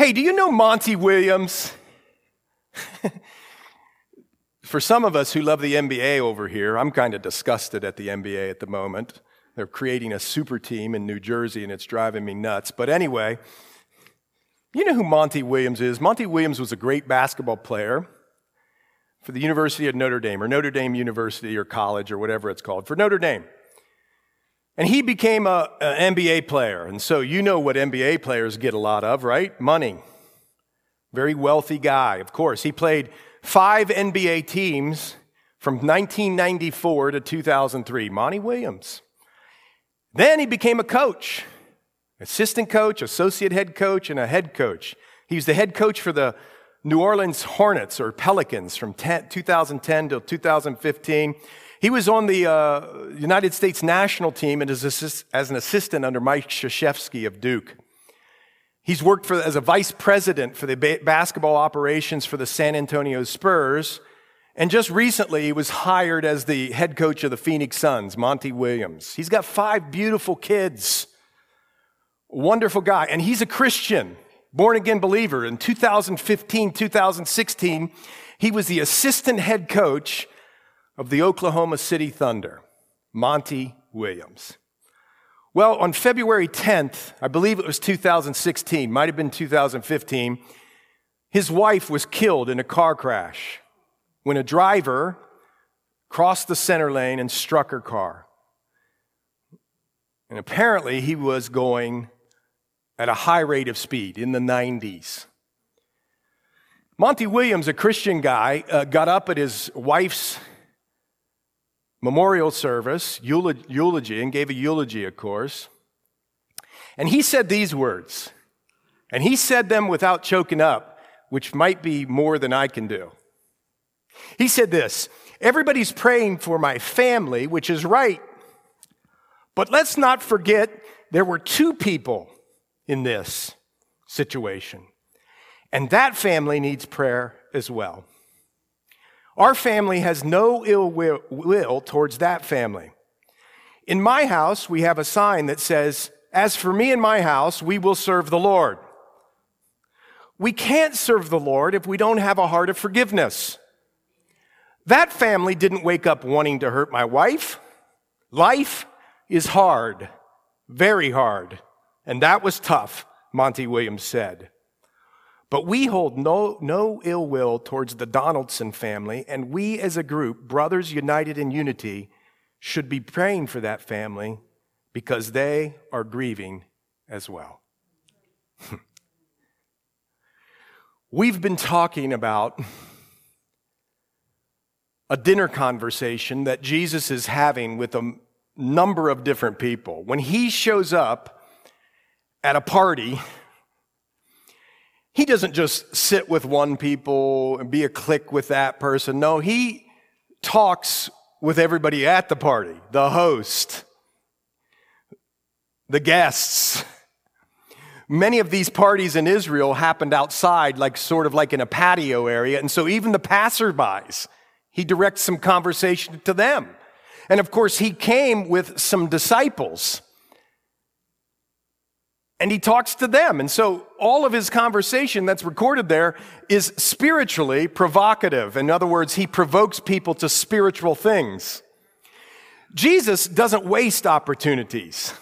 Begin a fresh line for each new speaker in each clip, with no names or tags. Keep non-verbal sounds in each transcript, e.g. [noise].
Hey, do you know Monty Williams? [laughs] For some of us who love the NBA over here, I'm kind of disgusted at the NBA at the moment. They're creating a super team in New Jersey and it's driving me nuts. But anyway, you know who Monty Williams is? Monty Williams was a great basketball player for the University of Notre Dame, or Notre Dame University, or college, or whatever it's called, for Notre Dame. And he became an NBA player. And so you know what NBA players get a lot of, right? Money. Very wealthy guy, of course. He played five NBA teams from 1994 to 2003. Monty Williams. Then he became a coach, assistant coach, associate head coach, and a head coach. He was the head coach for the New Orleans Hornets or Pelicans from 10, 2010 to 2015. He was on the uh, United States national team and as, assist, as an assistant under Mike Krzyzewski of Duke. He's worked for, as a vice president for the ba- basketball operations for the San Antonio Spurs. And just recently, he was hired as the head coach of the Phoenix Suns, Monty Williams. He's got five beautiful kids. Wonderful guy. And he's a Christian, born again believer. In 2015, 2016, he was the assistant head coach of the Oklahoma City Thunder, Monty Williams. Well, on February 10th, I believe it was 2016, might have been 2015, his wife was killed in a car crash when a driver crossed the center lane and struck her car. And apparently, he was going at a high rate of speed in the 90s. Monty Williams, a Christian guy, uh, got up at his wife's memorial service, eulogy, and gave a eulogy, of course. And he said these words, and he said them without choking up, which might be more than I can do. He said this Everybody's praying for my family, which is right. But let's not forget there were two people in this situation. And that family needs prayer as well. Our family has no ill will, towards that family. In my house, we have a sign that says, As for me and my house, we will serve the Lord. We can't serve the Lord if we don't have a heart of forgiveness. That family didn't wake up wanting to hurt my wife. Life is hard, very hard. And that was tough, Monty Williams said. But we hold no, no ill will towards the Donaldson family, and we as a group, brothers united in unity, should be praying for that family because they are grieving as well. [laughs] We've been talking about a dinner conversation that Jesus is having with a number of different people. When he shows up at a party, he doesn't just sit with one people and be a clique with that person. No, he talks with everybody at the party, the host, the guests. Many of these parties in Israel happened outside, like sort of like in a patio area. And so even the passerbys, he directs some conversation to them. And of course, he came with some disciples and he talks to them. And so all of his conversation that's recorded there is spiritually provocative. In other words, he provokes people to spiritual things. Jesus doesn't waste opportunities.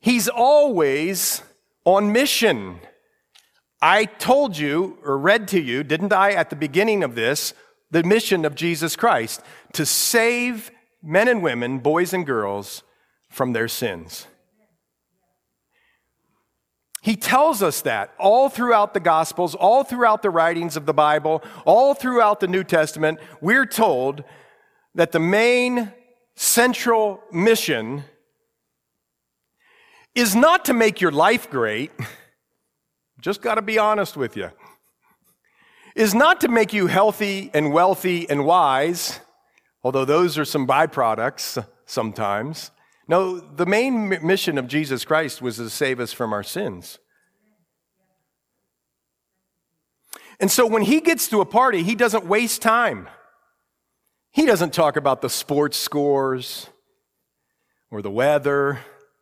He's always on mission. I told you or read to you, didn't I, at the beginning of this, the mission of Jesus Christ to save men and women, boys and girls, from their sins. He tells us that all throughout the Gospels, all throughout the writings of the Bible, all throughout the New Testament, we're told that the main central mission is not to make your life great, [laughs] just got to be honest with you, is not to make you healthy and wealthy and wise, although those are some byproducts sometimes. No, the main mission of Jesus Christ was to save us from our sins. And so when he gets to a party, he doesn't waste time. He doesn't talk about the sports scores or the weather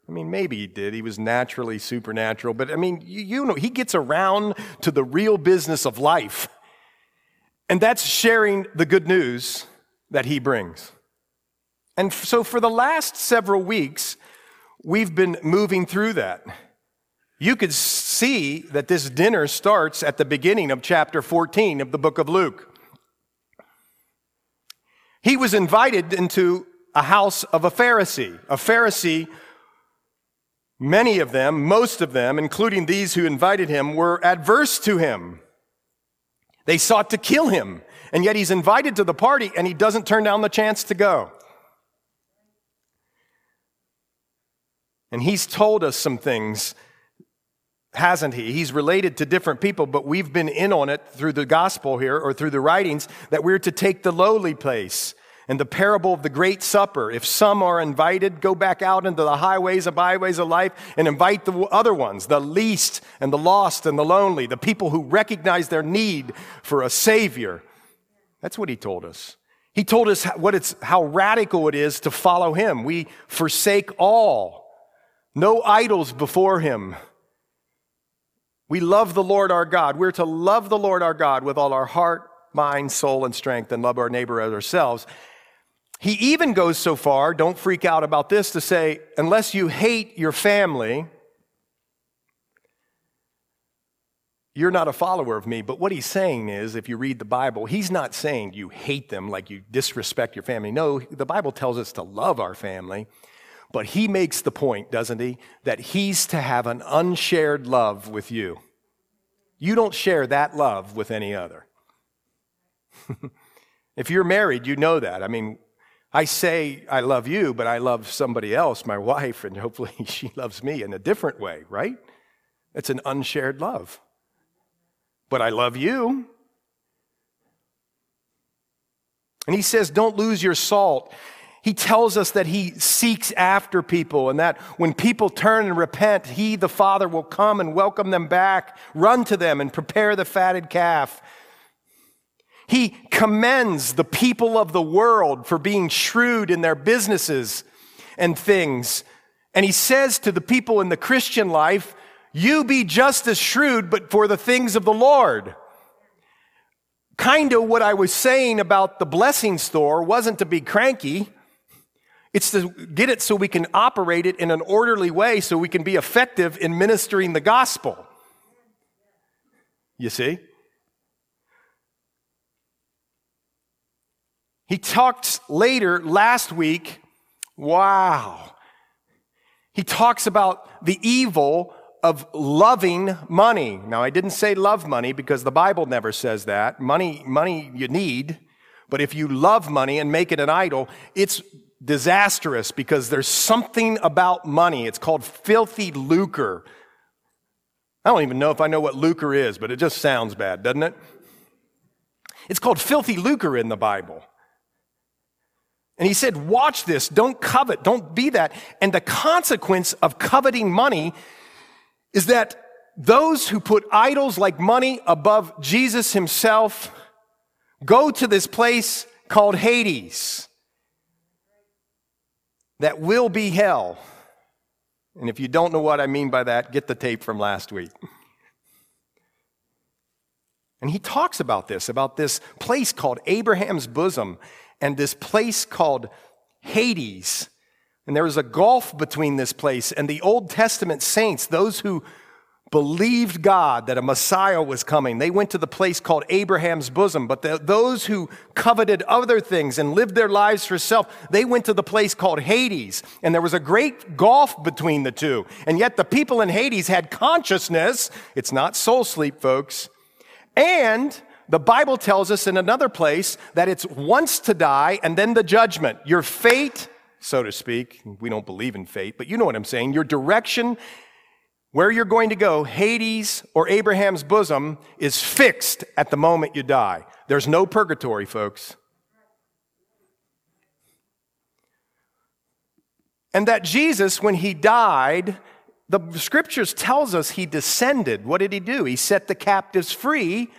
I mean, maybe he did. He was naturally supernatural. But I mean, you, you know, he gets around to the real business of life. And that's sharing the good news that he brings. And so for the last several weeks, we've been moving through that. You could see that this dinner starts at the beginning of chapter 14 of the book of Luke. He was invited into a house of a Pharisee. A Pharisee, many of them, most of them, including these who invited him, were adverse to him. They sought to kill him, and yet he's invited to the party and he doesn't turn down the chance to go. And he's told us some things, hasn't he? He's related to different people, but we've been in on it through the gospel here or through the writings that we're to take the lowly place. And the parable of the Great Supper. If some are invited, go back out into the highways and byways of life and invite the other ones, the least and the lost and the lonely, the people who recognize their need for a Savior. That's what he told us. He told us what it's, how radical it is to follow him. We forsake all, no idols before him. We love the Lord our God. We're to love the Lord our God with all our heart, mind, soul, and strength, and love our neighbor as ourselves. He even goes so far, don't freak out about this, to say, unless you hate your family, you're not a follower of me. But what he's saying is, if you read the Bible, he's not saying you hate them like you disrespect your family. No, the Bible tells us to love our family. But he makes the point, doesn't he, that he's to have an unshared love with you. You don't share that love with any other. [laughs] if you're married, you know that. I mean, I say I love you, but I love somebody else, my [laughs] wife, and hopefully [laughs] she loves me in a different way, right? It's an unshared love. But I love you. And he says, don't lose your salt. He tells us that he seeks after people and that when people turn and repent, he, the Father, will come and welcome them back, run to them and prepare the fatted calf. He commends the people of the world for being shrewd in their businesses and things. And he says to the people in the Christian life, you be just as shrewd, but for the things of the Lord. Kind of what I was saying about the blessing store wasn't to be cranky. It's to get it so we can operate it in an orderly way so we can be effective in ministering the gospel. You see? He talked later last week, wow. He talks about the evil of loving money. Now, I didn't say love money because the Bible never says that. Money, money you need, but if you love money and make it an idol, it's disastrous because there's something about money. It's called filthy lucre. I don't even know if I know what lucre is, but it just sounds bad, doesn't it? It's called filthy lucre in the Bible. And he said, Watch this, don't covet, don't be that. And the consequence of coveting money is that those who put idols like money above Jesus himself go to this place called Hades that will be hell. And if you don't know what I mean by that, get the tape from last week. And he talks about this, about this place called Abraham's bosom and this place called Hades. And there was a gulf between this place and the Old Testament saints, those who believed God that a Messiah was coming. They went to the place called Abraham's bosom. But the, those who coveted other things and lived their lives for self, they went to the place called Hades. And there was a great gulf between the two. And yet the people in Hades had consciousness. It's not soul sleep, folks. And the Bible tells us in another place that it's once to die and then the judgment. Your fate, so to speak, we don't believe in fate, but you know what I'm saying. Your direction, where you're going to go, Hades or Abraham's bosom, is fixed at the moment you die. There's no purgatory, folks. And that Jesus, when he died, the scriptures tells us he descended. What did he do? He set the captives free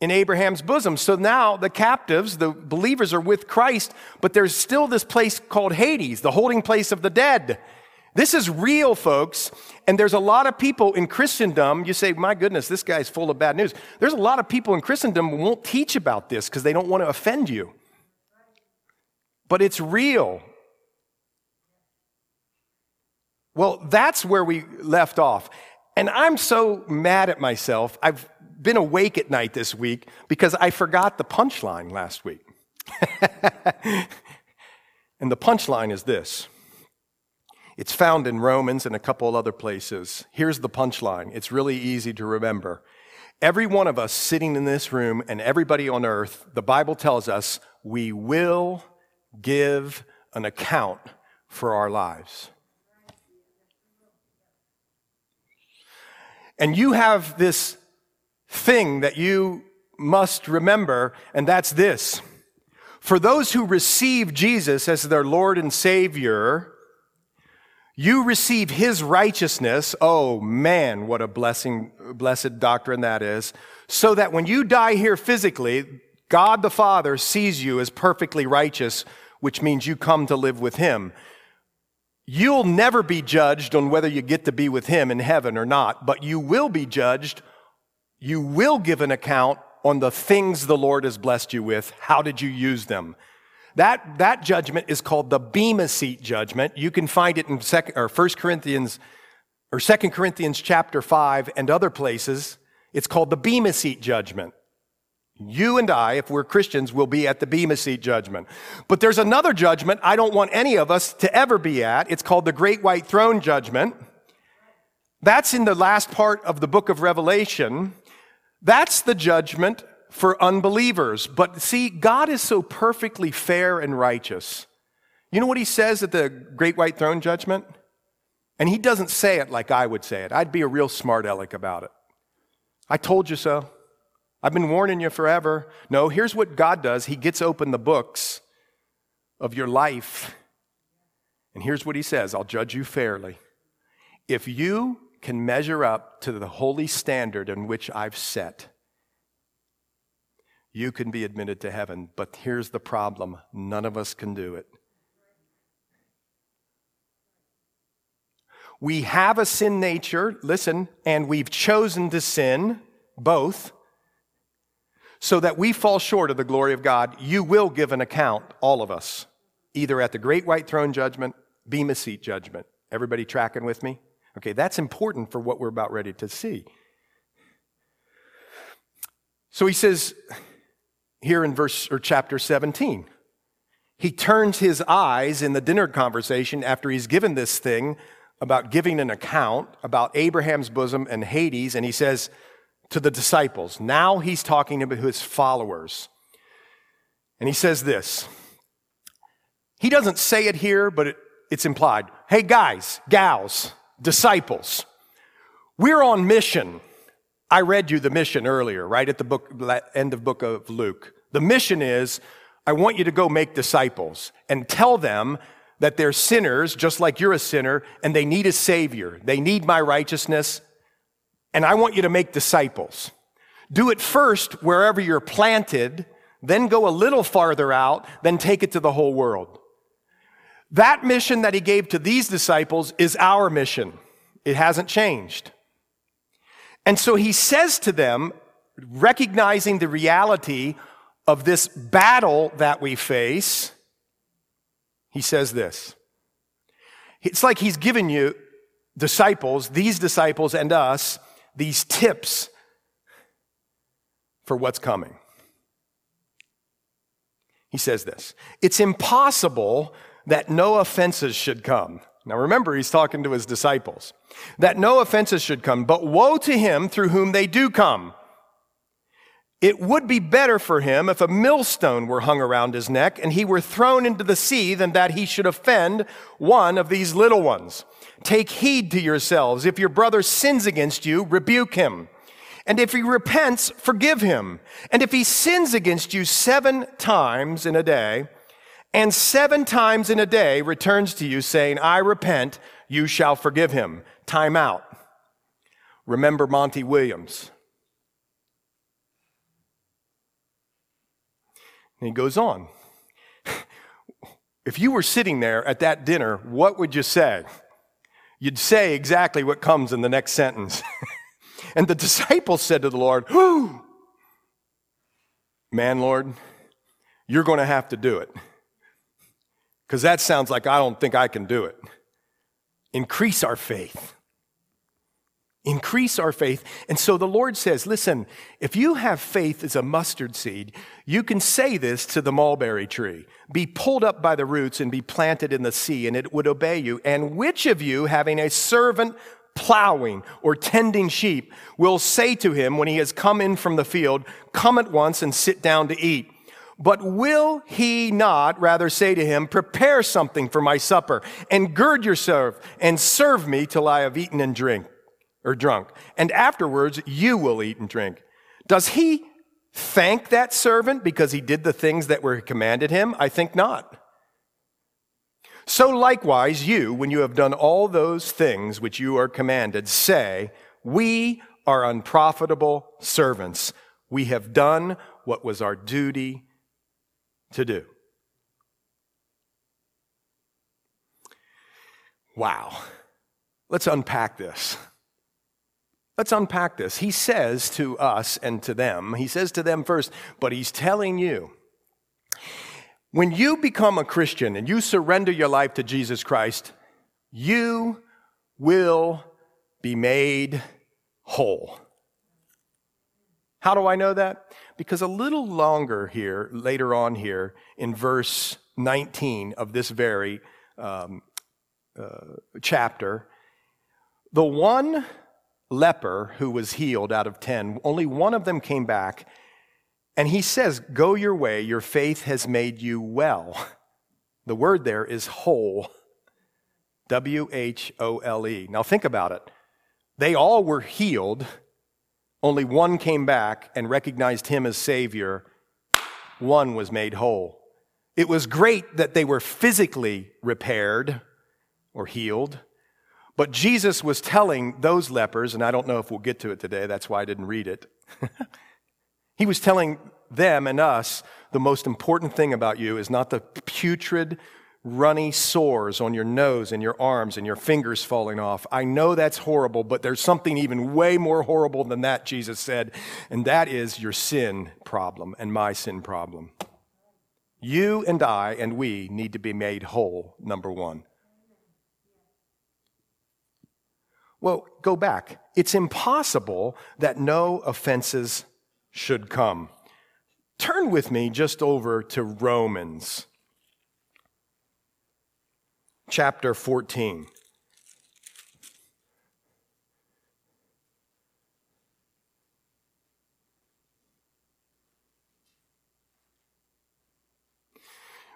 in Abraham's bosom. So now the captives, the believers are with Christ, but there's still this place called Hades, the holding place of the dead. This is real, folks. And there's a lot of people in Christendom, you say, my goodness, this guy's full of bad news. There's a lot of people in Christendom who won't teach about this because they don't want to offend you. But it's real. Well, that's where we left off. And I'm so mad at myself. I've been awake at night this week because I forgot the punchline last week. [laughs] and the punchline is this it's found in Romans and a couple other places. Here's the punchline it's really easy to remember. Every one of us sitting in this room and everybody on earth, the Bible tells us we will give an account for our lives. And you have this thing that you must remember, and that's this. For those who receive Jesus as their Lord and Savior, you receive His righteousness. Oh man, what a blessing, blessed doctrine that is. So that when you die here physically, God the Father sees you as perfectly righteous, which means you come to live with Him. You'll never be judged on whether you get to be with him in heaven or not, but you will be judged. You will give an account on the things the Lord has blessed you with. How did you use them? That, that judgment is called the Bema seat judgment. You can find it in second, or 1 Corinthians or 2 Corinthians chapter 5 and other places. It's called the Bema seat judgment. You and I, if we're Christians, will be at the Bema Seat judgment. But there's another judgment I don't want any of us to ever be at. It's called the Great White Throne Judgment. That's in the last part of the book of Revelation. That's the judgment for unbelievers. But see, God is so perfectly fair and righteous. You know what he says at the Great White Throne Judgment? And he doesn't say it like I would say it. I'd be a real smart aleck about it. I told you so. I've been warning you forever. No, here's what God does He gets open the books of your life. And here's what He says I'll judge you fairly. If you can measure up to the holy standard in which I've set, you can be admitted to heaven. But here's the problem none of us can do it. We have a sin nature, listen, and we've chosen to sin, both so that we fall short of the glory of God, you will give an account, all of us, either at the great white throne judgment, Bema seat judgment. Everybody tracking with me? Okay, that's important for what we're about ready to see. So he says here in verse or chapter 17, he turns his eyes in the dinner conversation after he's given this thing about giving an account about Abraham's bosom and Hades, and he says, to the disciples. Now he's talking to his followers. And he says this. He doesn't say it here, but it, it's implied. Hey, guys, gals, disciples, we're on mission. I read you the mission earlier, right at the book, end of book of Luke. The mission is I want you to go make disciples and tell them that they're sinners, just like you're a sinner, and they need a savior. They need my righteousness, and I want you to make disciples. Do it first wherever you're planted, then go a little farther out, then take it to the whole world. That mission that he gave to these disciples is our mission. It hasn't changed. And so he says to them, recognizing the reality of this battle that we face, he says this. It's like he's given you disciples, these disciples and us, these tips for what's coming. He says this It's impossible that no offenses should come. Now remember, he's talking to his disciples. That no offenses should come, but woe to him through whom they do come. It would be better for him if a millstone were hung around his neck and he were thrown into the sea than that he should offend one of these little ones. Take heed to yourselves. If your brother sins against you, rebuke him. And if he repents, forgive him. And if he sins against you seven times in a day, and seven times in a day returns to you saying, I repent, you shall forgive him. Time out. Remember Monty Williams. And he goes on. [laughs] if you were sitting there at that dinner, what would you say? you'd say exactly what comes in the next sentence. [laughs] and the disciples said to the Lord! Man, Lord, you're going to have to do it. Because that sounds like I don't think I can do it. Increase our faith. Increase our faith. And so the Lord says, listen, if you have faith as a mustard seed, you can say this to the mulberry tree be pulled up by the roots and be planted in the sea, and it would obey you. And which of you, having a servant plowing or tending sheep, will say to him when he has come in from the field, Come at once and sit down to eat? But will he not rather say to him, Prepare something for my supper, and gird yourself, and serve me till I have eaten and drink? or drunk, and afterwards you will eat and drink. Does he thank that servant because he did the things that were commanded him? I think not. So likewise, you, when you have done all those things which you are commanded, say, We are unprofitable servants. We have done what was our duty to do. Wow. Let's unpack this. Let's unpack this. He says to us and to them, he says to them first, but he's telling you. When you become a Christian and you surrender your life to Jesus Christ, you will be made whole. How do I know that? Because a little longer here, later on here, in verse 19 of this very um, uh, chapter, the one leper who was healed out of 10, only one of them came back. And he says, Go your way, your faith has made you well. The word there is whole. W H O L E. Now think about it. They all were healed, only one came back and recognized him as Savior. One was made whole. It was great that they were physically repaired or healed, but Jesus was telling those lepers, and I don't know if we'll get to it today, that's why I didn't read it. [laughs] he was telling them and us the most important thing about you is not the putrid, runny sores on your nose and your arms and your fingers falling off. I know that's horrible, but there's something even way more horrible than that, Jesus said, and that is your sin problem and my sin problem. You and I and we need to be made whole, number one. Well, go back. It's impossible that no offenses should come. Turn with me just over to Romans chapter 14.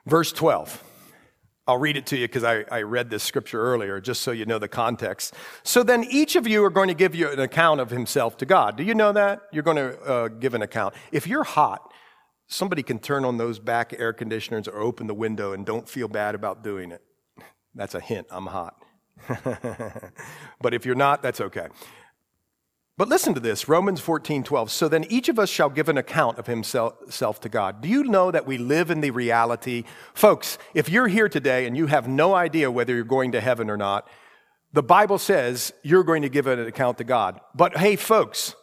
Verse 12. I'll read it to you because I, I read this scripture earlier, just so you know the context. So then each of you are going to give you an account of himself to God. Do you know that? You're going to uh, give an account. If you're hot, somebody can turn on those back air conditioners or open the window and don't feel bad about doing it. That's a hint, I'm hot. [laughs] but if you're not, that's okay. But listen to this Romans 14, 12. So then each of us shall give an account of himself to God. Do you know that we live in the reality? Folks, if you're here today and you have no idea whether you're going to heaven or not, the Bible says you're going to give an account to God. But hey, folks,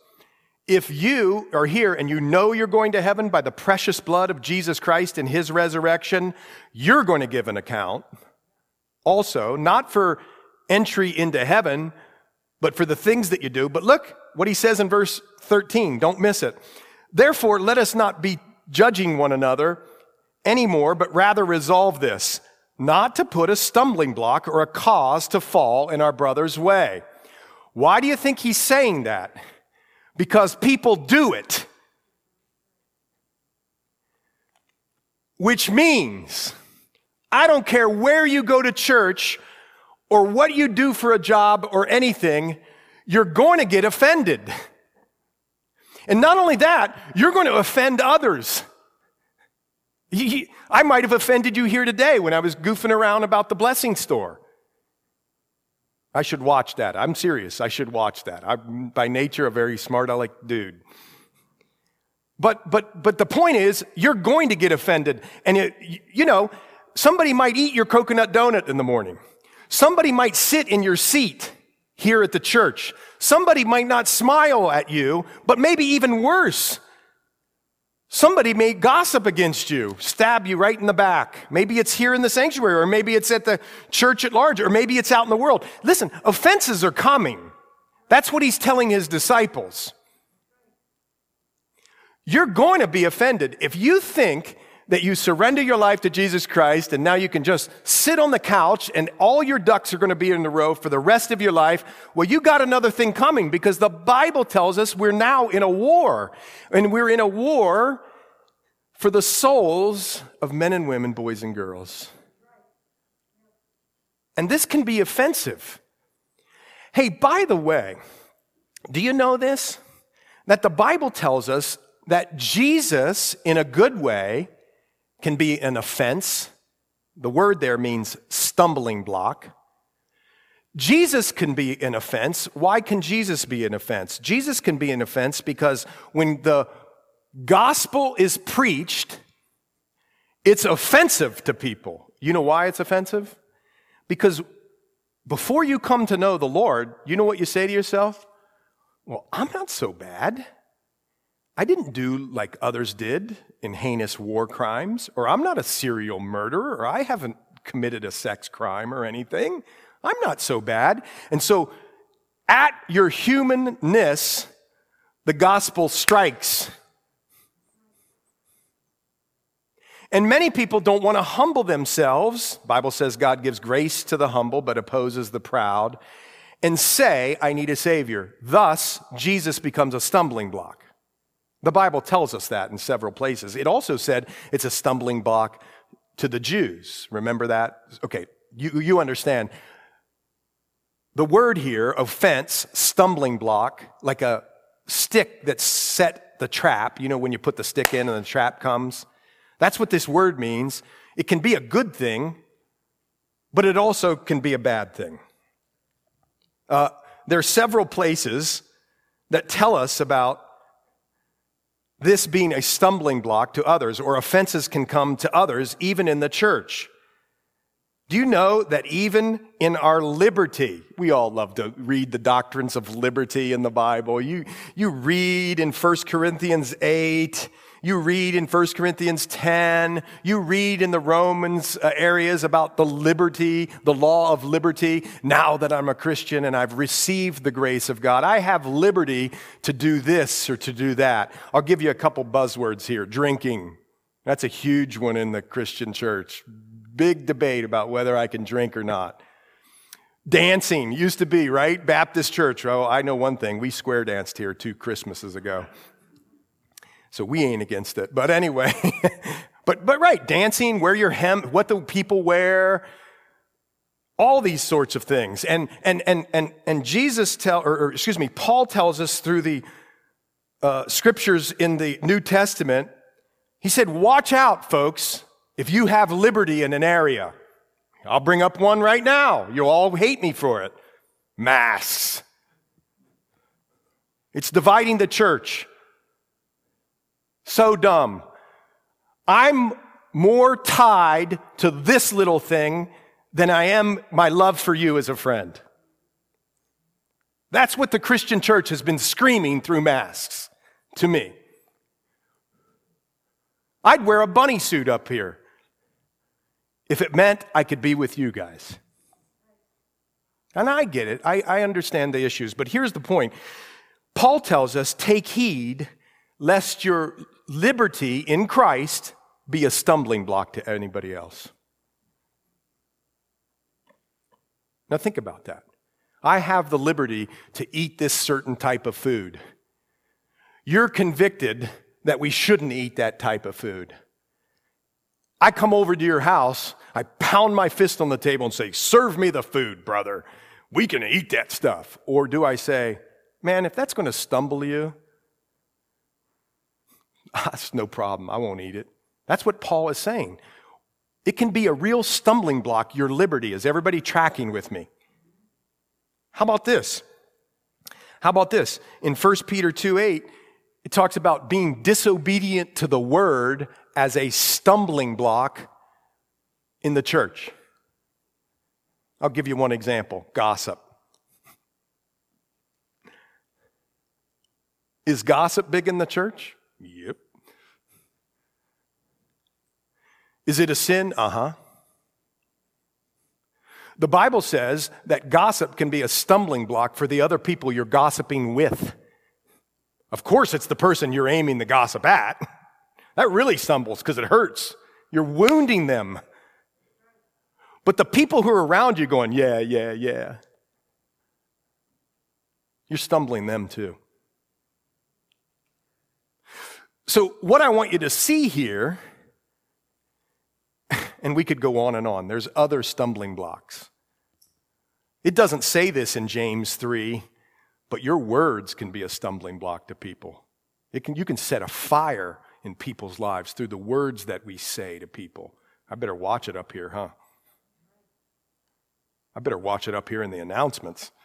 if you are here and you know you're going to heaven by the precious blood of Jesus Christ and his resurrection, you're going to give an account. Also, not for entry into heaven, but for the things that you do. But look what he says in verse 13. Don't miss it. Therefore, let us not be judging one another anymore, but rather resolve this, not to put a stumbling block or a cause to fall in our brother's way. Why do you think he's saying that? Because people do it. Which means, I don't care where you go to church or what you do for a job or anything, you're going to get offended. And not only that, you're going to offend others. I might have offended you here today when I was goofing around about the blessing store. I should watch that. I'm serious. I should watch that. I'm by nature a very smart aleck dude. But but but the point is, you're going to get offended, and it, you know somebody might eat your coconut donut in the morning. Somebody might sit in your seat here at the church. Somebody might not smile at you, but maybe even worse. Somebody may gossip against you, stab you right in the back. Maybe it's here in the sanctuary, or maybe it's at the church at large, or maybe it's out in the world. Listen, offenses are coming. That's what he's telling his disciples. You're going to be offended. If you think that you surrender your life to Jesus Christ and now you can just sit on the couch and all your ducks are going to be in a row for the rest of your life, well, you got another thing coming because the Bible tells us we're now in a war. And we're in a war for the souls of men and women, boys and girls. And this can be offensive. Hey, by the way, do you know this? That the Bible tells us that Jesus, in a good way, can be an offense. The word there means stumbling block. Jesus can be an offense. Why can Jesus be an offense? Jesus can be an offense because when the gospel is preached, it's offensive to people. You know why it's offensive? Because before you come to know the Lord, you know what you say to yourself? Well, I'm not so bad. I didn't do like others did in heinous war crimes, or I'm not a serial murderer, or I haven't committed a sex crime or anything. I'm not so bad. And so, at your humanness, the gospel strikes. And many people don't want to humble themselves. Bible says God gives grace to the humble but opposes the proud and say, I need a savior. Thus, Jesus becomes a stumbling block. The Bible tells us that in several places. It also said it's a stumbling block to the Jews. Remember that? Okay, you, you understand. The word here, offense, stumbling block, like a stick that set the trap. You know, when you put the stick in and the trap comes? That's what this word means. It can be a good thing, but it also can be a bad thing. Uh, there are several places that tell us about this being a stumbling block to others, or offenses can come to others, even in the church. Do you know that even in our liberty, we all love to read the doctrines of liberty in the Bible. You, you read in 1 Corinthians 8, you read in 1 Corinthians 10. You read in the Romans uh, areas about the liberty, the law of liberty. Now that I'm a Christian and I've received the grace of God, I have liberty to do this or to do that. I'll give you a couple buzzwords here. Drinking. That's a huge one in the Christian church. Big debate about whether I can drink or not. Dancing used to be, right? Baptist church. Oh, I know one thing. We square danced here two Christmases ago. So we ain't against it. But anyway, [laughs] but, but right, dancing, wear your hem, what the people wear, all these sorts of things. And, and, and, and, and Jesus tell, or, or excuse me, Paul tells us through the uh, scriptures in the New Testament, he said, watch out, folks, if you have liberty in an area. I'll bring up one right now. You'll all hate me for it. Masks. It's dividing the church. So dumb. I'm more tied to this little thing than I am my love for you as a friend. That's what the Christian church has been screaming through masks to me. I'd wear a bunny suit up here if it meant I could be with you guys. And I get it, I, I understand the issues, but here's the point Paul tells us take heed lest your liberty in Christ be a stumbling block to anybody else. Now, think about that. I have the liberty to eat this certain type of food. You're convicted that we shouldn't eat that type of food. I come over to your house, I pound my fist on the table and say, Serve me the food, brother. We can eat that stuff. Or do I say, Man, if that's going to stumble you, [laughs] Ah, That's no problem. I won't eat it. That's what Paul is saying. It can be a real stumbling block, your liberty. Is everybody tracking with me? How about this? How about this? In 1 Peter 2 8, it talks about being disobedient to the word as a stumbling block in the church. I'll give you one example gossip. Is gossip big in the church? Yep. Is it a sin? Uh huh. The Bible says that gossip can be a stumbling block for the other people you're gossiping with. Of course, it's the person you're aiming the gossip at. That really stumbles because it hurts. You're wounding them. But the people who are around you going, yeah, yeah, yeah, you're stumbling them too. So, what I want you to see here, [laughs] and we could go on and on, there's other stumbling blocks. It doesn't say this in James 3, but your words can be a stumbling block to people. It can, you can set a fire in people's lives through the words that we say to people. I better watch it up here, huh? I better watch it up here in the announcements. [laughs]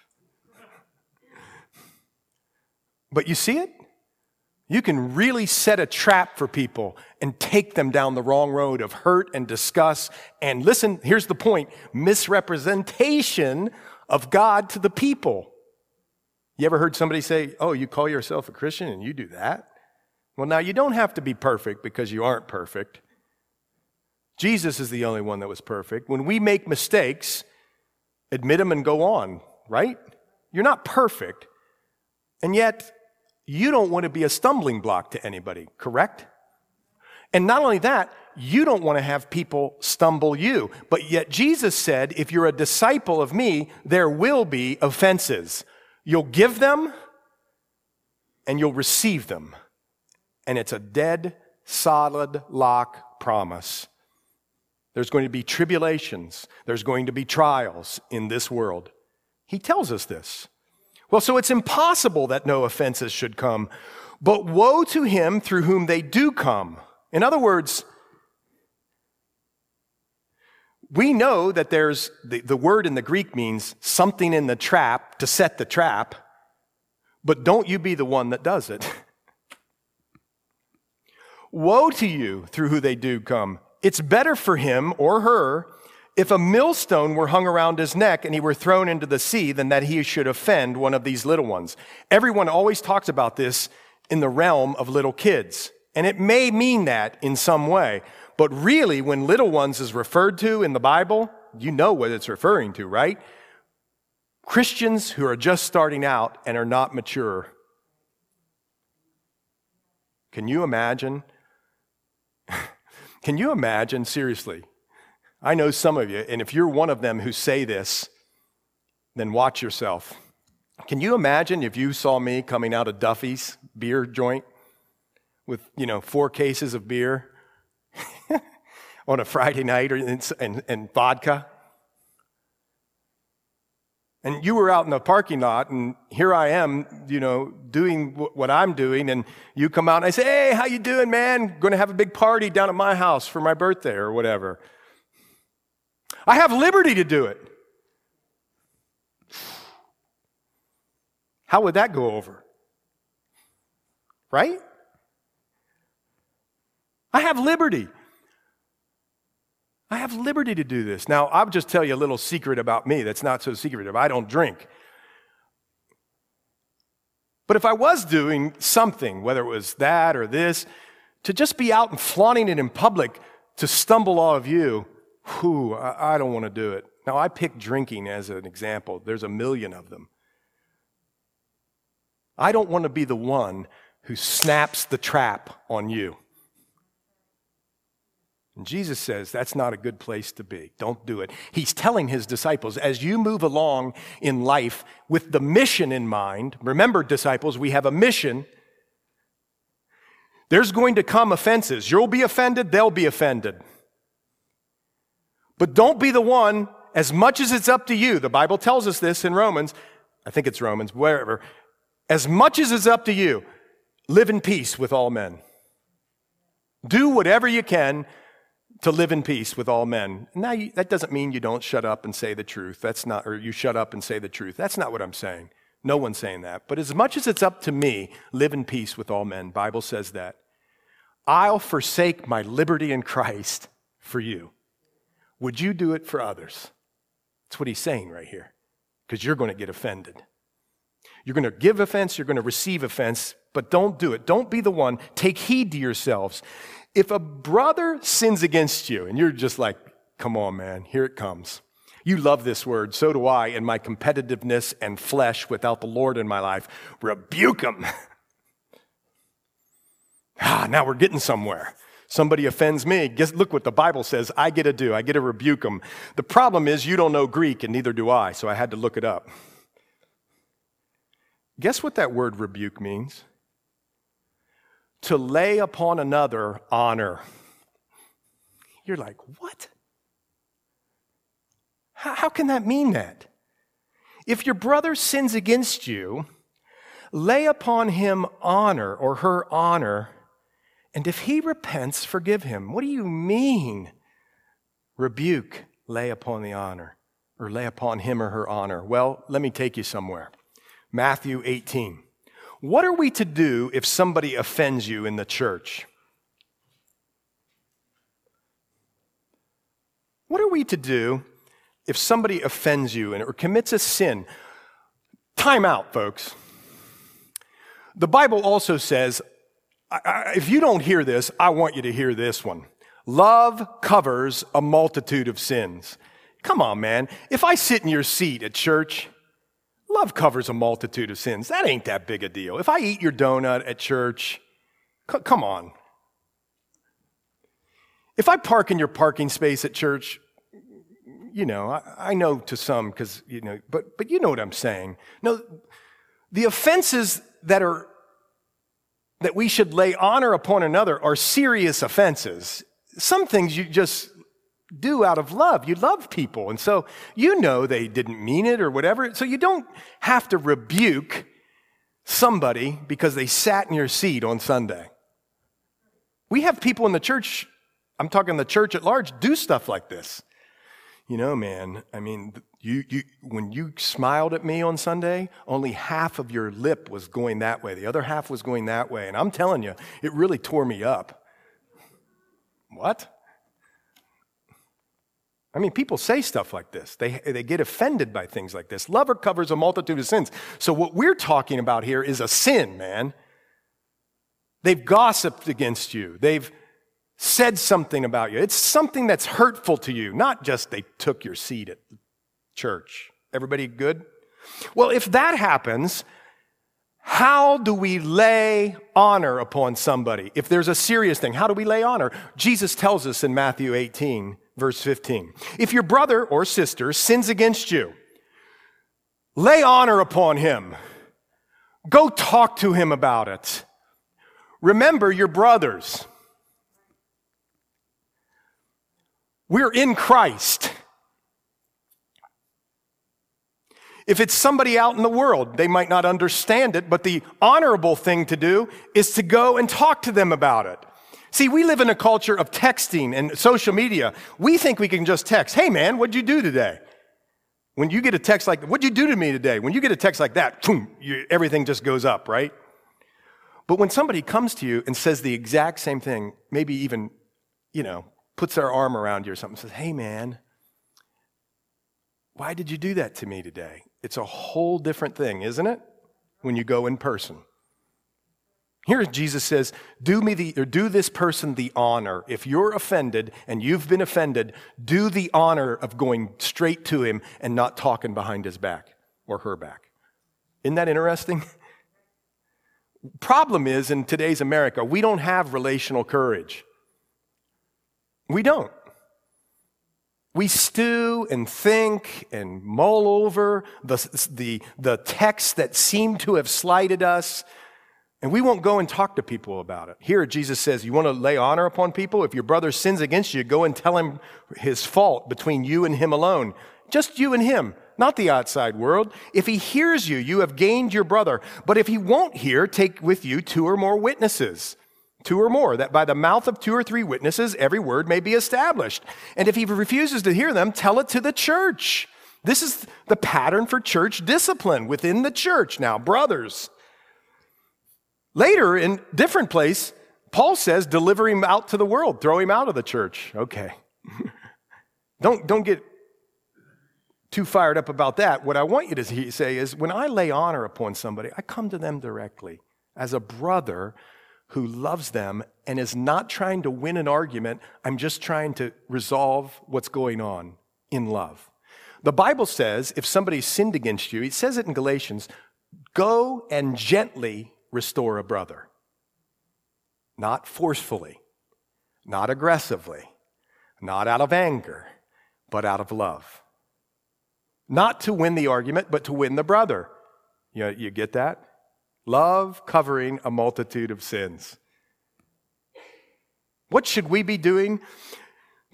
But you see it? You can really set a trap for people and take them down the wrong road of hurt and disgust. And listen, here's the point misrepresentation of God to the people. You ever heard somebody say, Oh, you call yourself a Christian and you do that? Well, now you don't have to be perfect because you aren't perfect. Jesus is the only one that was perfect. When we make mistakes, admit them and go on, right? You're not perfect. And yet, you don't want to be a stumbling block to anybody, correct? And not only that, you don't want to have people stumble you. But yet, Jesus said, if you're a disciple of me, there will be offenses. You'll give them and you'll receive them. And it's a dead, solid lock promise. There's going to be tribulations, there's going to be trials in this world. He tells us this. Well, so it's impossible that no offenses should come, but woe to him through whom they do come. In other words, we know that there's the, the word in the Greek means something in the trap to set the trap, but don't you be the one that does it. [laughs] Woe to you through who they do come. It's better for him or her if a millstone were hung around his neck and he were thrown into the sea than that he should offend one of these little ones. Everyone always talks about this in the realm of little kids. And it may mean that in some way. But really, when little ones is referred to in the Bible, you know what it's referring to, right? Christians who are just starting out and are not mature. Can you imagine [laughs] can you imagine, seriously? I know some of you, and if you're one of them who say this, then watch yourself. Can you imagine if you saw me coming out of Duffy's beer joint with, you know, four cases of beer [laughs] on a Friday night or, and, and, and vodka? And you were out in the parking lot, and here I am, you know, doing what I'm doing, and you come out and I say, "Hey, how you doing, man? Going to have a big party down at my house for my birthday or whatever." I have liberty to do it. How would that go over? Right? I have liberty. I have liberty to do this. Now, I'll just tell you a little secret about me that's not so secretive. I don't drink. But if I was doing something, whether it was that or this, to just be out and flaunting it in public to stumble all of you, whew, I, I don't want to do it. Now, I pick drinking as an example. There's a million of them. I don't want to be the one who snaps the trap on you. And Jesus says that's not a good place to be. Don't do it. He's telling his disciples as you move along in life with the mission in mind, remember, disciples, we have a mission. There's going to come offenses. You'll be offended, they'll be offended. But don't be the one, as much as it's up to you. The Bible tells us this in Romans. I think it's Romans, wherever. As much as it's up to you, live in peace with all men. Do whatever you can to live in peace with all men. Now, you, that doesn't mean you don't shut up and say the truth. That's not, or you shut up and say the truth. That's not what I'm saying. No one's saying that. But as much as it's up to me, live in peace with all men. Bible says that. I'll forsake my liberty in Christ for you. Would you do it for others? That's what he's saying right here, because you're going to get offended. You're going to give offense, you're going to receive offense, but don't do it. Don't be the one. Take heed to yourselves. If a brother sins against you and you're just like, come on, man, here it comes. You love this word, so do I, in my competitiveness and flesh without the Lord in my life. Rebuke him. [laughs] ah, now we're getting somewhere. Somebody offends me. Guess, look what the Bible says I get to do. I get to rebuke them. The problem is you don't know Greek, and neither do I, so I had to look it up. Guess what that word rebuke means? To lay upon another honor. You're like, what? How, how can that mean that? If your brother sins against you, lay upon him honor or her honor, and if he repents, forgive him. What do you mean? Rebuke, lay upon the honor, or lay upon him or her honor. Well, let me take you somewhere. Matthew 18. What are we to do if somebody offends you in the church? What are we to do if somebody offends you or commits a sin? Time out, folks. The Bible also says, if you don't hear this, I want you to hear this one. Love covers a multitude of sins. Come on, man. If I sit in your seat at church Love covers a multitude of sins. That ain't that big a deal. If I eat your donut at church, c- come on. If I park in your parking space at church, you know, I, I know to some because, you know, but, but you know what I'm saying. No, the offenses that are, that we should lay honor upon another are serious offenses. Some things you just do out of love. You love people. And so you know they didn't mean it or whatever. So you don't have to rebuke somebody because they sat in your seat on Sunday. We have people in the church, I'm talking the church at large, do stuff like this. You know, man, I mean, you, you, when you smiled at me on Sunday, only half of your lip was going that way. The other half was going that way. And I'm telling you, it really tore me up. What? I mean, people say stuff like this. They, they get offended by things like this. Love covers a multitude of sins. So, what we're talking about here is a sin, man. They've gossiped against you, they've said something about you. It's something that's hurtful to you, not just they took your seat at church. Everybody good? Well, if that happens, how do we lay honor upon somebody? If there's a serious thing, how do we lay honor? Jesus tells us in Matthew 18 verse 15. If your brother or sister sins against you, lay honor upon him. Go talk to him about it. Remember your brothers. We're in Christ. If it's somebody out in the world, they might not understand it, but the honorable thing to do is to go and talk to them about it. See, we live in a culture of texting and social media. We think we can just text, hey man, what'd you do today? When you get a text like, what'd you do to me today? When you get a text like that, boom, you, everything just goes up, right? But when somebody comes to you and says the exact same thing, maybe even, you know, puts their arm around you or something, says, hey man, why did you do that to me today? It's a whole different thing, isn't it? When you go in person. Here Jesus says, do me the, or do this person the honor. If you're offended and you've been offended, do the honor of going straight to him and not talking behind his back or her back. Isn't that interesting? Problem is, in today's America, we don't have relational courage. We don't. We stew and think and mull over the, the, the texts that seem to have slighted us and we won't go and talk to people about it. Here, Jesus says, You want to lay honor upon people? If your brother sins against you, go and tell him his fault between you and him alone. Just you and him, not the outside world. If he hears you, you have gained your brother. But if he won't hear, take with you two or more witnesses. Two or more, that by the mouth of two or three witnesses, every word may be established. And if he refuses to hear them, tell it to the church. This is the pattern for church discipline within the church. Now, brothers, Later, in different place, Paul says, deliver him out to the world, throw him out of the church. Okay. [laughs] don't, don't get too fired up about that. What I want you to say is when I lay honor upon somebody, I come to them directly as a brother who loves them and is not trying to win an argument. I'm just trying to resolve what's going on in love. The Bible says if somebody sinned against you, it says it in Galatians, go and gently restore a brother. Not forcefully, not aggressively, not out of anger, but out of love. Not to win the argument, but to win the brother. You, you get that? Love covering a multitude of sins. What should we be doing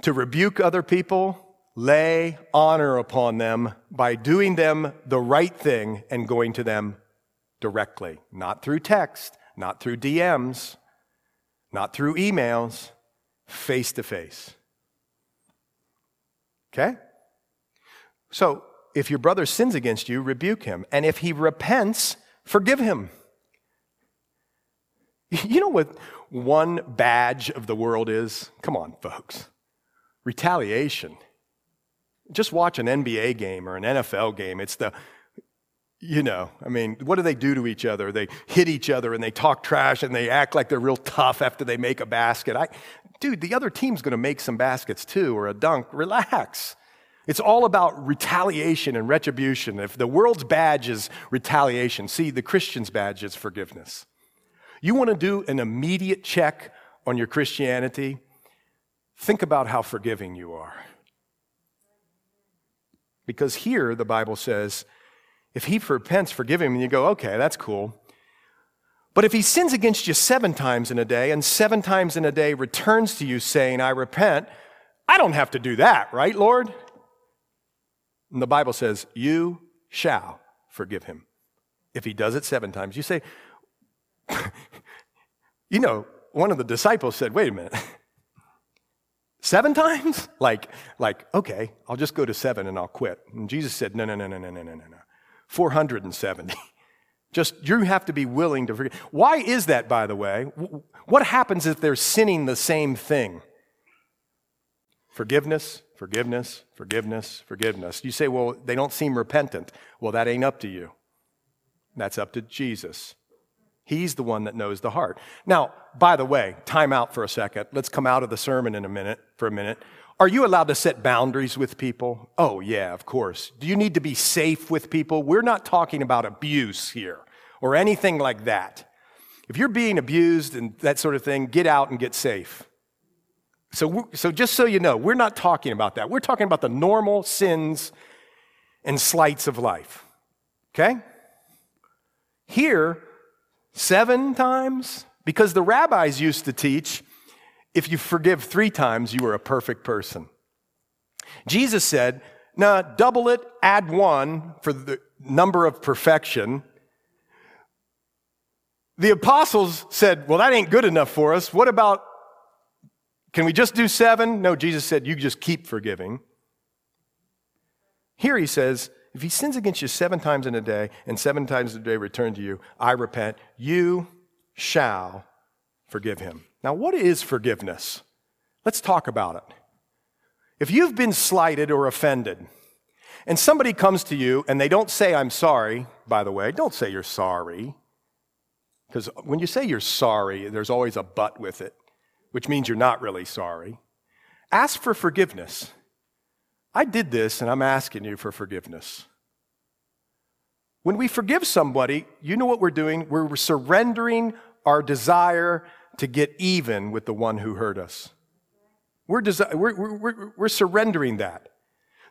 to rebuke other people? Lay honor upon them by doing them the right thing and going to them directly, not through text, not through DMs, not through emails, face to face. Okay? So, if your brother sins against you, rebuke him. And if he repents, forgive him. [laughs] You know what one badge of the world is? Come on, folks. Retaliation. Just watch an NBA game or an NFL game. It's the, you know, I mean, what do they do to each other? They hit each other and they talk trash and they act like they're real tough after they make a basket. I, dude, the other team's going to make some baskets too or a dunk. Relax. It's all about retaliation and retribution. If the world's badge is retaliation, see, the Christian's badge is forgiveness. You want to do an immediate check on your Christianity? Think about how forgiving you are. Because here the Bible says, if he repents, forgive him, and you go, okay, that's cool. But if he sins against you seven times in a day, and seven times in a day returns to you saying, I repent, I don't have to do that, right, Lord? And the Bible says, You shall forgive him. If he does it seven times, you say, you know, one of the disciples said, wait a minute. [laughs] Seven times? [laughs] Like, like, okay, I'll just go to seven and I'll quit. And Jesus said, no, no, no, no, no, no, no, no, no. 470. [laughs] Just, you have to be willing to forgive. Why is that, by the way? What happens if they're sinning the same thing? Forgiveness, forgiveness, forgiveness, forgiveness. You say, well, they don't seem repentant. Well, that ain't up to you. That's up to Jesus. He's the one that knows the heart. Now, by the way, time out for a second. Let's come out of the sermon in a minute, for a minute. Are you allowed to set boundaries with people? Oh, yeah, of course. Do you need to be safe with people? We're not talking about abuse here or anything like that. If you're being abused and that sort of thing, get out and get safe. So, so just so you know, we're not talking about that. We're talking about the normal sins and slights of life. Okay? Here, Seven times? Because the rabbis used to teach if you forgive three times, you are a perfect person. Jesus said, "Now double it, add one for the number of perfection. The apostles said, Well, that ain't good enough for us. What about, can we just do seven? No, Jesus said, You just keep forgiving. Here he says, if he sins against you seven times in a day and seven times a day return to you, I repent, you shall forgive him. Now, what is forgiveness? Let's talk about it. If you've been slighted or offended, and somebody comes to you and they don't say, I'm sorry, by the way, don't say you're sorry. Because when you say you're sorry, there's always a but with it, which means you're not really sorry. Ask for forgiveness. I did this and I'm asking you for forgiveness. When we forgive somebody, you know what we're doing? We're surrendering our desire to get even with the one who hurt us. We're, desi- we're, we're, we're surrendering that.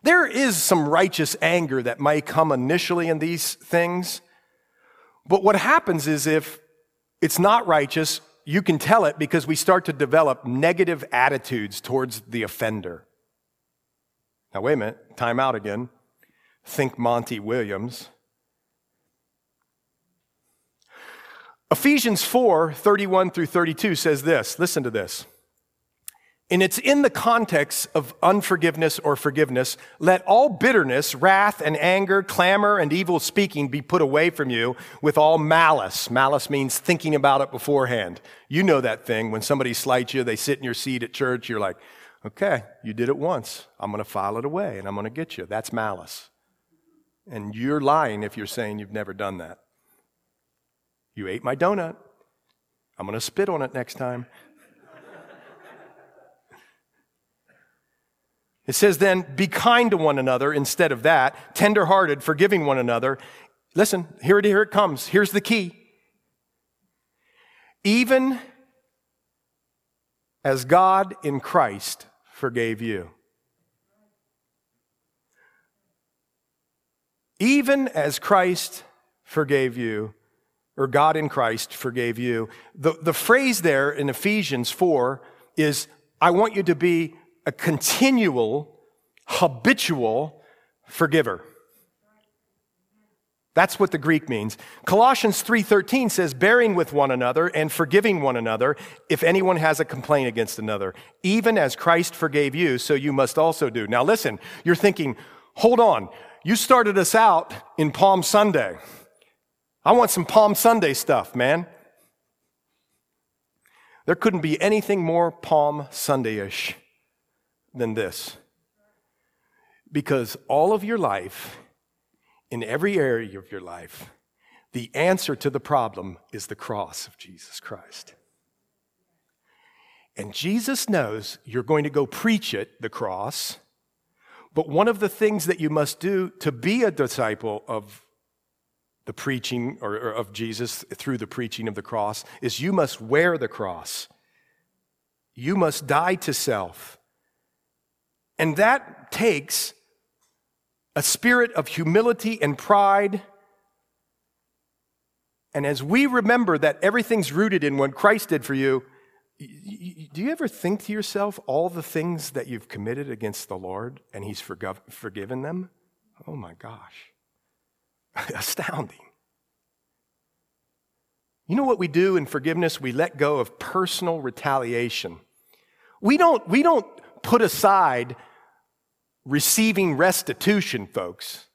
There is some righteous anger that might come initially in these things, but what happens is if it's not righteous, you can tell it because we start to develop negative attitudes towards the offender. Now, wait a minute, time out again. Think Monty Williams. Ephesians 4 31 through 32 says this listen to this. And it's in the context of unforgiveness or forgiveness. Let all bitterness, wrath, and anger, clamor, and evil speaking be put away from you with all malice. Malice means thinking about it beforehand. You know that thing. When somebody slights you, they sit in your seat at church, you're like, Okay, you did it once. I'm going to file it away and I'm going to get you. That's malice. And you're lying if you're saying you've never done that. You ate my donut. I'm going to spit on it next time. It says, then, be kind to one another instead of that, tenderhearted, forgiving one another. Listen, here it, here it comes. Here's the key. Even as God in Christ forgave you. Even as Christ forgave you, or God in Christ forgave you. The, the phrase there in Ephesians 4 is I want you to be a continual, habitual forgiver. That's what the Greek means. Colossians 3:13 says bearing with one another and forgiving one another if anyone has a complaint against another, even as Christ forgave you, so you must also do. Now listen, you're thinking, "Hold on. You started us out in Palm Sunday. I want some Palm Sunday stuff, man." There couldn't be anything more Palm Sunday-ish than this. Because all of your life in every area of your life, the answer to the problem is the cross of Jesus Christ. And Jesus knows you're going to go preach it, the cross. But one of the things that you must do to be a disciple of the preaching or, or, of Jesus through the preaching of the cross is you must wear the cross. You must die to self. And that takes a spirit of humility and pride. And as we remember that everything's rooted in what Christ did for you, do you ever think to yourself all the things that you've committed against the Lord and He's forgiven them? Oh my gosh. [laughs] Astounding. You know what we do in forgiveness? We let go of personal retaliation. We don't, we don't put aside receiving restitution, folks.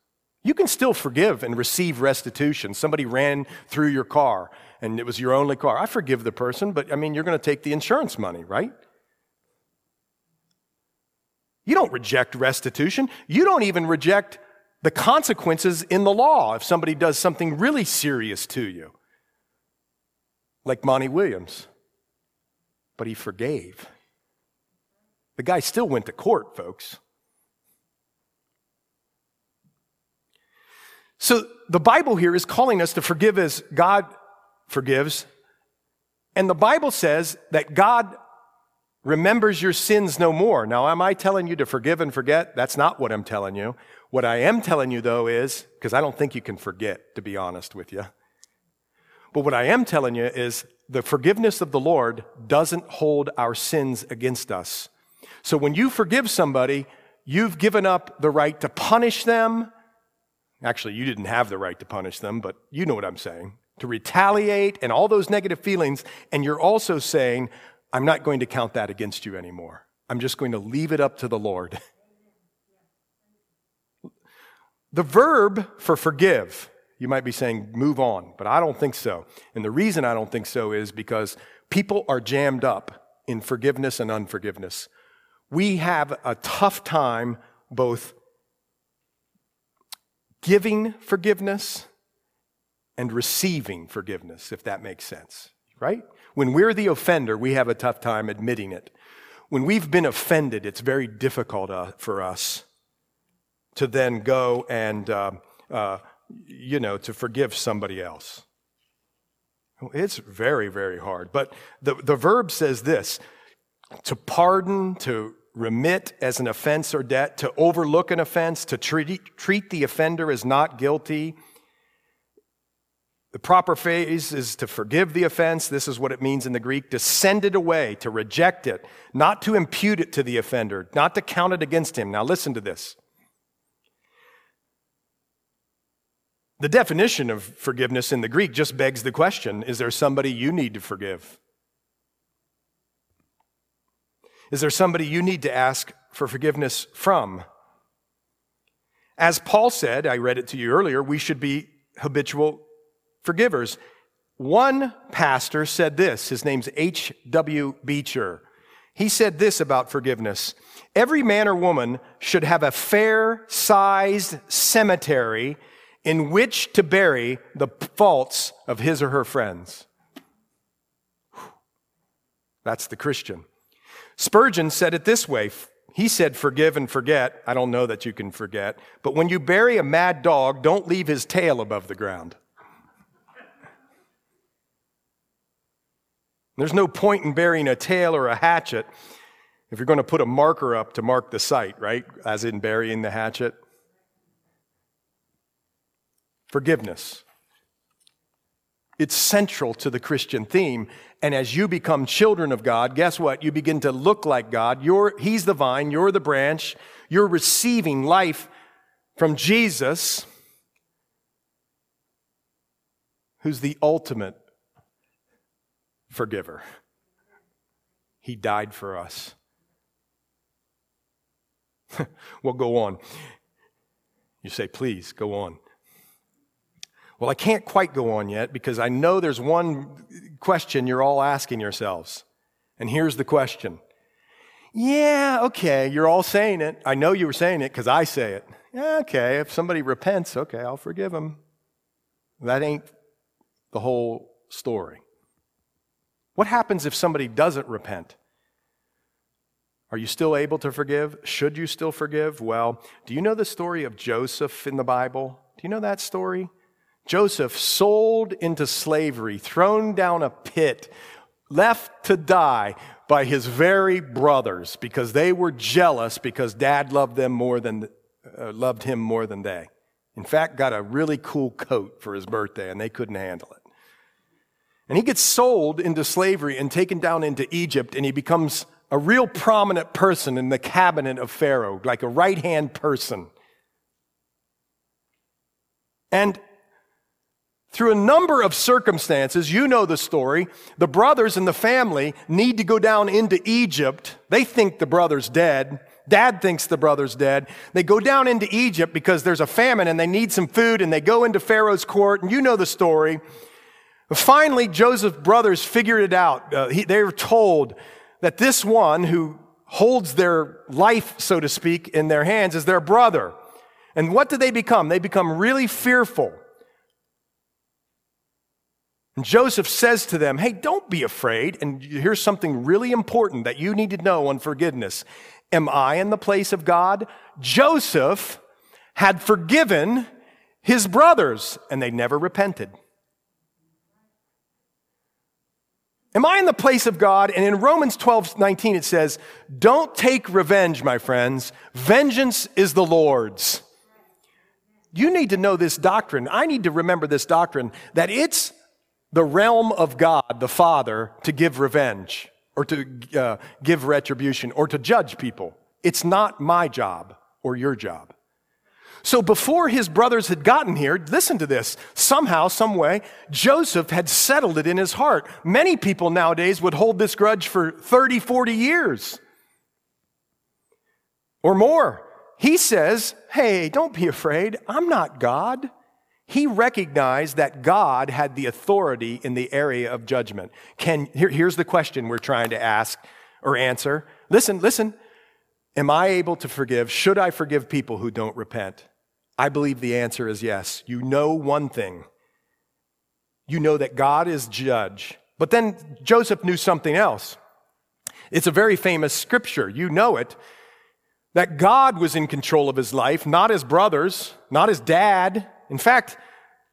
You can still forgive and receive restitution. Somebody ran through your car and it was your only car. I forgive the person, but I mean, you're going to take the insurance money, right? You don't reject restitution. You don't even reject the consequences in the law if somebody does something really serious to you, like Monty Williams. But he forgave. The guy still went to court, folks. So the Bible here is calling us to forgive as God forgives. And the Bible says that God remembers your sins no more. Now, am I telling you to forgive and forget? That's not what I'm telling you. What I am telling you, though, is because I don't think you can forget, to be honest with you. But what I am telling you is the forgiveness of the Lord doesn't hold our sins against us. So when you forgive somebody, you've given up the right to punish them, Actually, you didn't have the right to punish them, but you know what I'm saying. To retaliate and all those negative feelings. And you're also saying, I'm not going to count that against you anymore. I'm just going to leave it up to the Lord. The verb for forgive, you might be saying move on, but I don't think so. And the reason I don't think so is because people are jammed up in forgiveness and unforgiveness. We have a tough time both giving forgiveness and receiving forgiveness, if that makes sense, right? When we're the offender, we have a tough time admitting it. When we've been offended, it's very difficult uh, for us to then go and, uh, uh, you know, to forgive somebody else. It's very, very hard. But the, the verb says this to pardon, to remit as an offense or debt, to overlook an offense, to treat, treat the offender as not guilty. The proper phrase is to forgive the offense. This is what it means in the Greek to send it away, to reject it, not to impute it to the offender, not to count it against him. Now, listen to this. The definition of forgiveness in the Greek just begs the question is there somebody you need to forgive? Is there somebody you need to ask for forgiveness from? As Paul said, I read it to you earlier, we should be habitual forgivers. One pastor said this, his name's H.W. Beecher. He said this about forgiveness Every man or woman should have a fair sized cemetery in which to bury the faults of his or her friends. That's the Christian. Spurgeon said it this way. He said, Forgive and forget. I don't know that you can forget. But when you bury a mad dog, don't leave his tail above the ground. There's no point in burying a tail or a hatchet if you're going to put a marker up to mark the site, right? As in burying the hatchet. Forgiveness. It's central to the Christian theme. And as you become children of God, guess what? You begin to look like God. You're, he's the vine, you're the branch. You're receiving life from Jesus, who's the ultimate forgiver. He died for us. [laughs] well, go on. You say, please, go on. Well, I can't quite go on yet because I know there's one question you're all asking yourselves. And here's the question. Yeah, okay, you're all saying it. I know you were saying it because I say it. Yeah, okay, if somebody repents, okay, I'll forgive them. That ain't the whole story. What happens if somebody doesn't repent? Are you still able to forgive? Should you still forgive? Well, do you know the story of Joseph in the Bible? Do you know that story? Joseph sold into slavery, thrown down a pit, left to die by his very brothers because they were jealous because dad loved them more than uh, loved him more than they. In fact, got a really cool coat for his birthday and they couldn't handle it. And he gets sold into slavery and taken down into Egypt and he becomes a real prominent person in the cabinet of Pharaoh, like a right-hand person. And through a number of circumstances, you know the story, the brothers and the family need to go down into Egypt. They think the brother's dead. Dad thinks the brother's dead. They go down into Egypt because there's a famine and they need some food and they go into Pharaoh's court and you know the story. Finally, Joseph's brothers figured it out. Uh, he, they were told that this one who holds their life, so to speak, in their hands is their brother. And what do they become? They become really fearful. And Joseph says to them, Hey, don't be afraid. And here's something really important that you need to know on forgiveness. Am I in the place of God? Joseph had forgiven his brothers, and they never repented. Am I in the place of God? And in Romans 12, 19, it says, Don't take revenge, my friends. Vengeance is the Lord's. You need to know this doctrine. I need to remember this doctrine that it's the realm of God, the Father, to give revenge or to uh, give retribution or to judge people. It's not my job or your job. So before his brothers had gotten here, listen to this. Somehow, some way, Joseph had settled it in his heart. Many people nowadays would hold this grudge for 30, 40 years or more. He says, Hey, don't be afraid. I'm not God. He recognized that God had the authority in the area of judgment. Can, here, here's the question we're trying to ask or answer. Listen, listen. Am I able to forgive? Should I forgive people who don't repent? I believe the answer is yes. You know one thing. You know that God is judge. But then Joseph knew something else. It's a very famous scripture. You know it. That God was in control of his life, not his brothers, not his dad, in fact,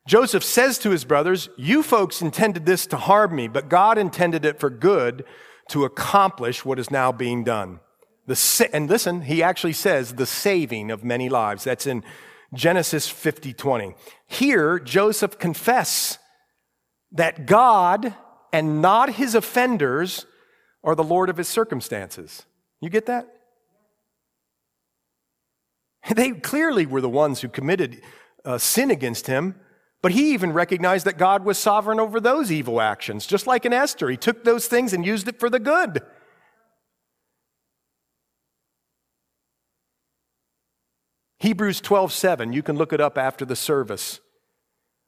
Joseph says to his brothers, You folks intended this to harm me, but God intended it for good to accomplish what is now being done. The, and listen, he actually says the saving of many lives. That's in Genesis 50 20. Here, Joseph confesses that God and not his offenders are the Lord of his circumstances. You get that? [laughs] They clearly were the ones who committed uh, sin against him, but he even recognized that God was sovereign over those evil actions, just like in Esther. He took those things and used it for the good. Hebrews 12 7, you can look it up after the service.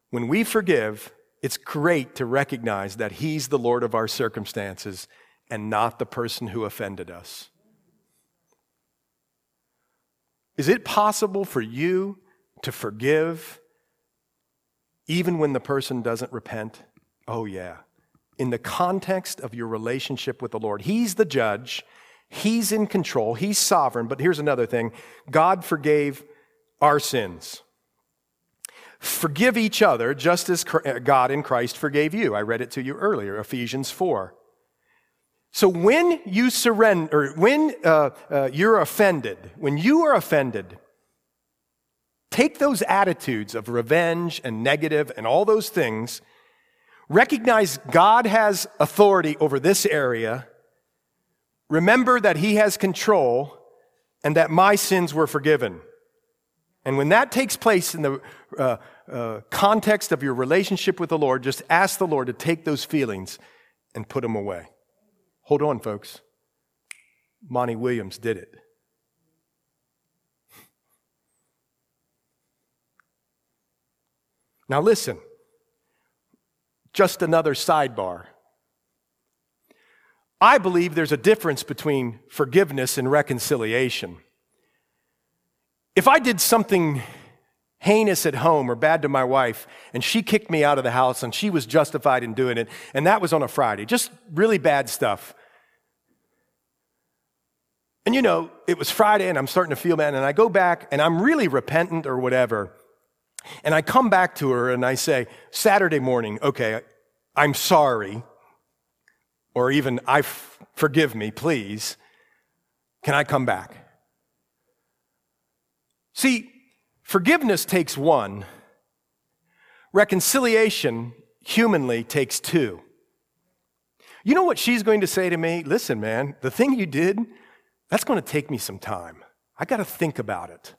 When we forgive, it's great to recognize that He's the Lord of our circumstances and not the person who offended us. Is it possible for you to forgive even when the person doesn't repent? Oh, yeah. In the context of your relationship with the Lord, He's the judge, He's in control, He's sovereign. But here's another thing God forgave our sins. Forgive each other just as God in Christ forgave you. I read it to you earlier, Ephesians 4. So when you surrender, when uh, uh, you're offended, when you are offended, take those attitudes of revenge and negative and all those things, recognize God has authority over this area, remember that He has control, and that my sins were forgiven. And when that takes place in the uh, uh, context of your relationship with the Lord, just ask the Lord to take those feelings and put them away. Hold on, folks. Monty Williams did it. Now, listen, just another sidebar. I believe there's a difference between forgiveness and reconciliation. If I did something heinous at home or bad to my wife, and she kicked me out of the house, and she was justified in doing it, and that was on a Friday. Just really bad stuff. And you know, it was Friday, and I'm starting to feel bad, and I go back, and I'm really repentant or whatever. And I come back to her and I say, Saturday morning, okay, I'm sorry, or even, I f- forgive me, please. Can I come back? See, Forgiveness takes one, reconciliation humanly takes two. You know what she's going to say to me? Listen, man, the thing you did, that's going to take me some time. I got to think about it.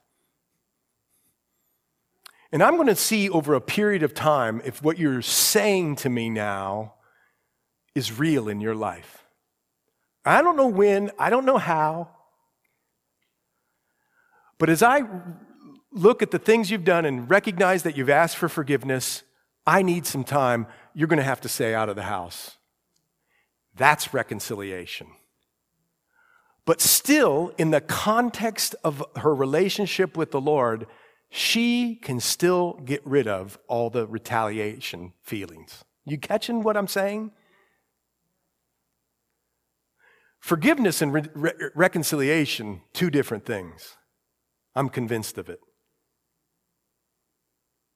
And I'm going to see over a period of time if what you're saying to me now is real in your life. I don't know when, I don't know how. But as I look at the things you've done and recognize that you've asked for forgiveness, I need some time, you're going to have to stay out of the house. That's reconciliation. But still, in the context of her relationship with the Lord, she can still get rid of all the retaliation feelings. You catching what I'm saying? Forgiveness and re- re- reconciliation, two different things. I'm convinced of it.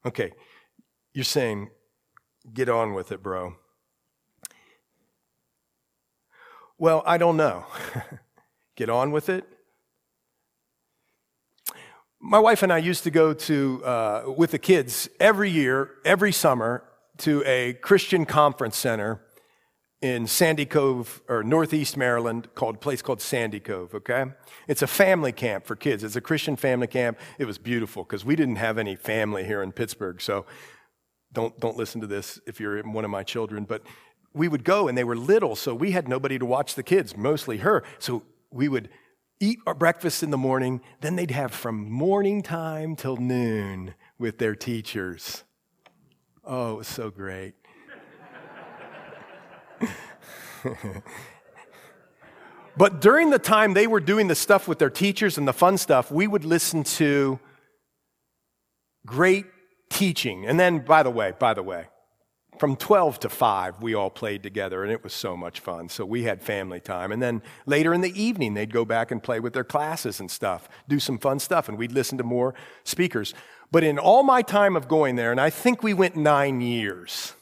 Okay, you're saying, get on with it, bro. Well, I don't know. [laughs] get on with it? My wife and I used to go to, uh, with the kids every year, every summer, to a Christian conference center in Sandy Cove or Northeast Maryland called place called Sandy Cove, okay? It's a family camp for kids. It's a Christian family camp. It was beautiful because we didn't have any family here in Pittsburgh. So don't don't listen to this if you're one of my children, but we would go and they were little, so we had nobody to watch the kids, mostly her. So we would eat our breakfast in the morning, then they'd have from morning time till noon with their teachers. Oh, it was so great. [laughs] but during the time they were doing the stuff with their teachers and the fun stuff, we would listen to great teaching. And then, by the way, by the way, from 12 to 5, we all played together, and it was so much fun. So we had family time. And then later in the evening, they'd go back and play with their classes and stuff, do some fun stuff, and we'd listen to more speakers. But in all my time of going there, and I think we went nine years,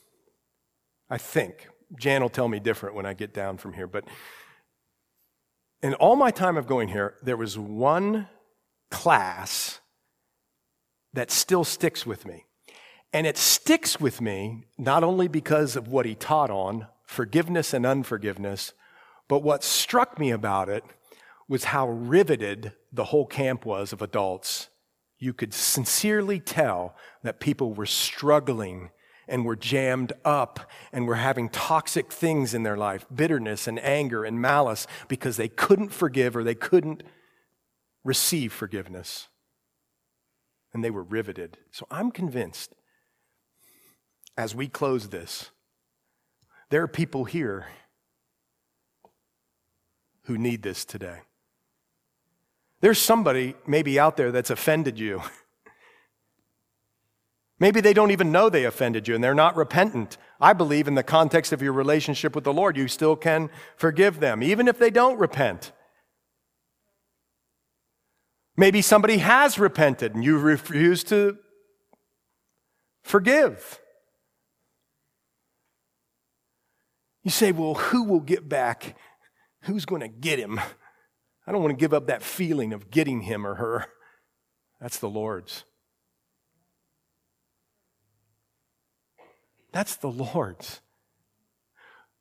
I think, Jan will tell me different when I get down from here. But in all my time of going here, there was one class that still sticks with me. And it sticks with me not only because of what he taught on forgiveness and unforgiveness, but what struck me about it was how riveted the whole camp was of adults. You could sincerely tell that people were struggling and were jammed up and were having toxic things in their life bitterness and anger and malice because they couldn't forgive or they couldn't receive forgiveness. And they were riveted. So I'm convinced as we close this, there are people here who need this today. There's somebody maybe out there that's offended you. [laughs] Maybe they don't even know they offended you and they're not repentant. I believe in the context of your relationship with the Lord, you still can forgive them, even if they don't repent. Maybe somebody has repented and you refuse to forgive. You say, well, who will get back? Who's going to get him? I don't want to give up that feeling of getting him or her. That's the Lord's. That's the Lord's.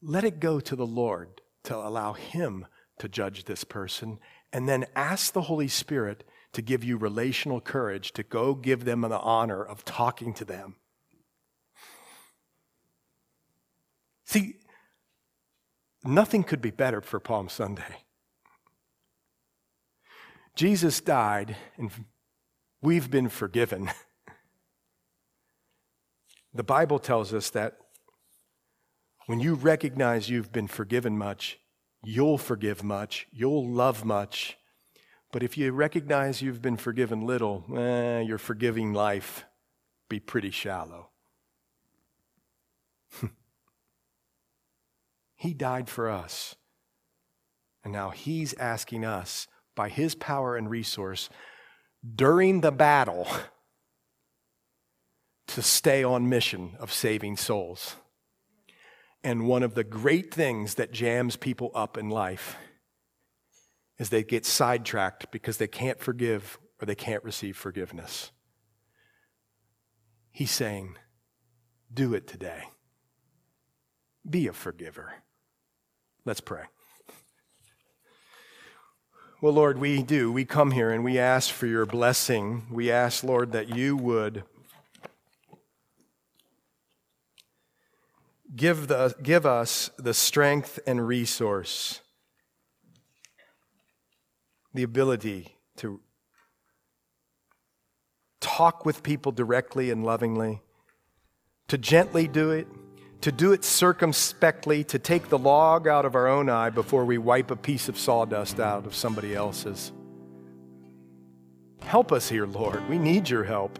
Let it go to the Lord to allow Him to judge this person, and then ask the Holy Spirit to give you relational courage to go give them the honor of talking to them. See, nothing could be better for Palm Sunday. Jesus died, and we've been forgiven. The Bible tells us that when you recognize you've been forgiven much, you'll forgive much, you'll love much. But if you recognize you've been forgiven little, eh, your forgiving life be pretty shallow. [laughs] he died for us. And now he's asking us, by his power and resource, during the battle, to stay on mission of saving souls. And one of the great things that jams people up in life is they get sidetracked because they can't forgive or they can't receive forgiveness. He's saying, do it today. Be a forgiver. Let's pray. Well, Lord, we do. We come here and we ask for your blessing. We ask, Lord, that you would give, the, give us the strength and resource, the ability to talk with people directly and lovingly, to gently do it, to do it circumspectly, to take the log out of our own eye before we wipe a piece of sawdust out of somebody else's. Help us here, Lord. We need your help.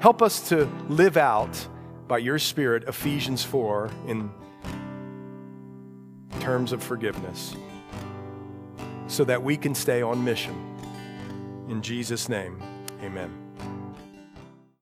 Help us to live out by your Spirit Ephesians 4 in terms of forgiveness so that we can stay on mission. In Jesus' name, amen.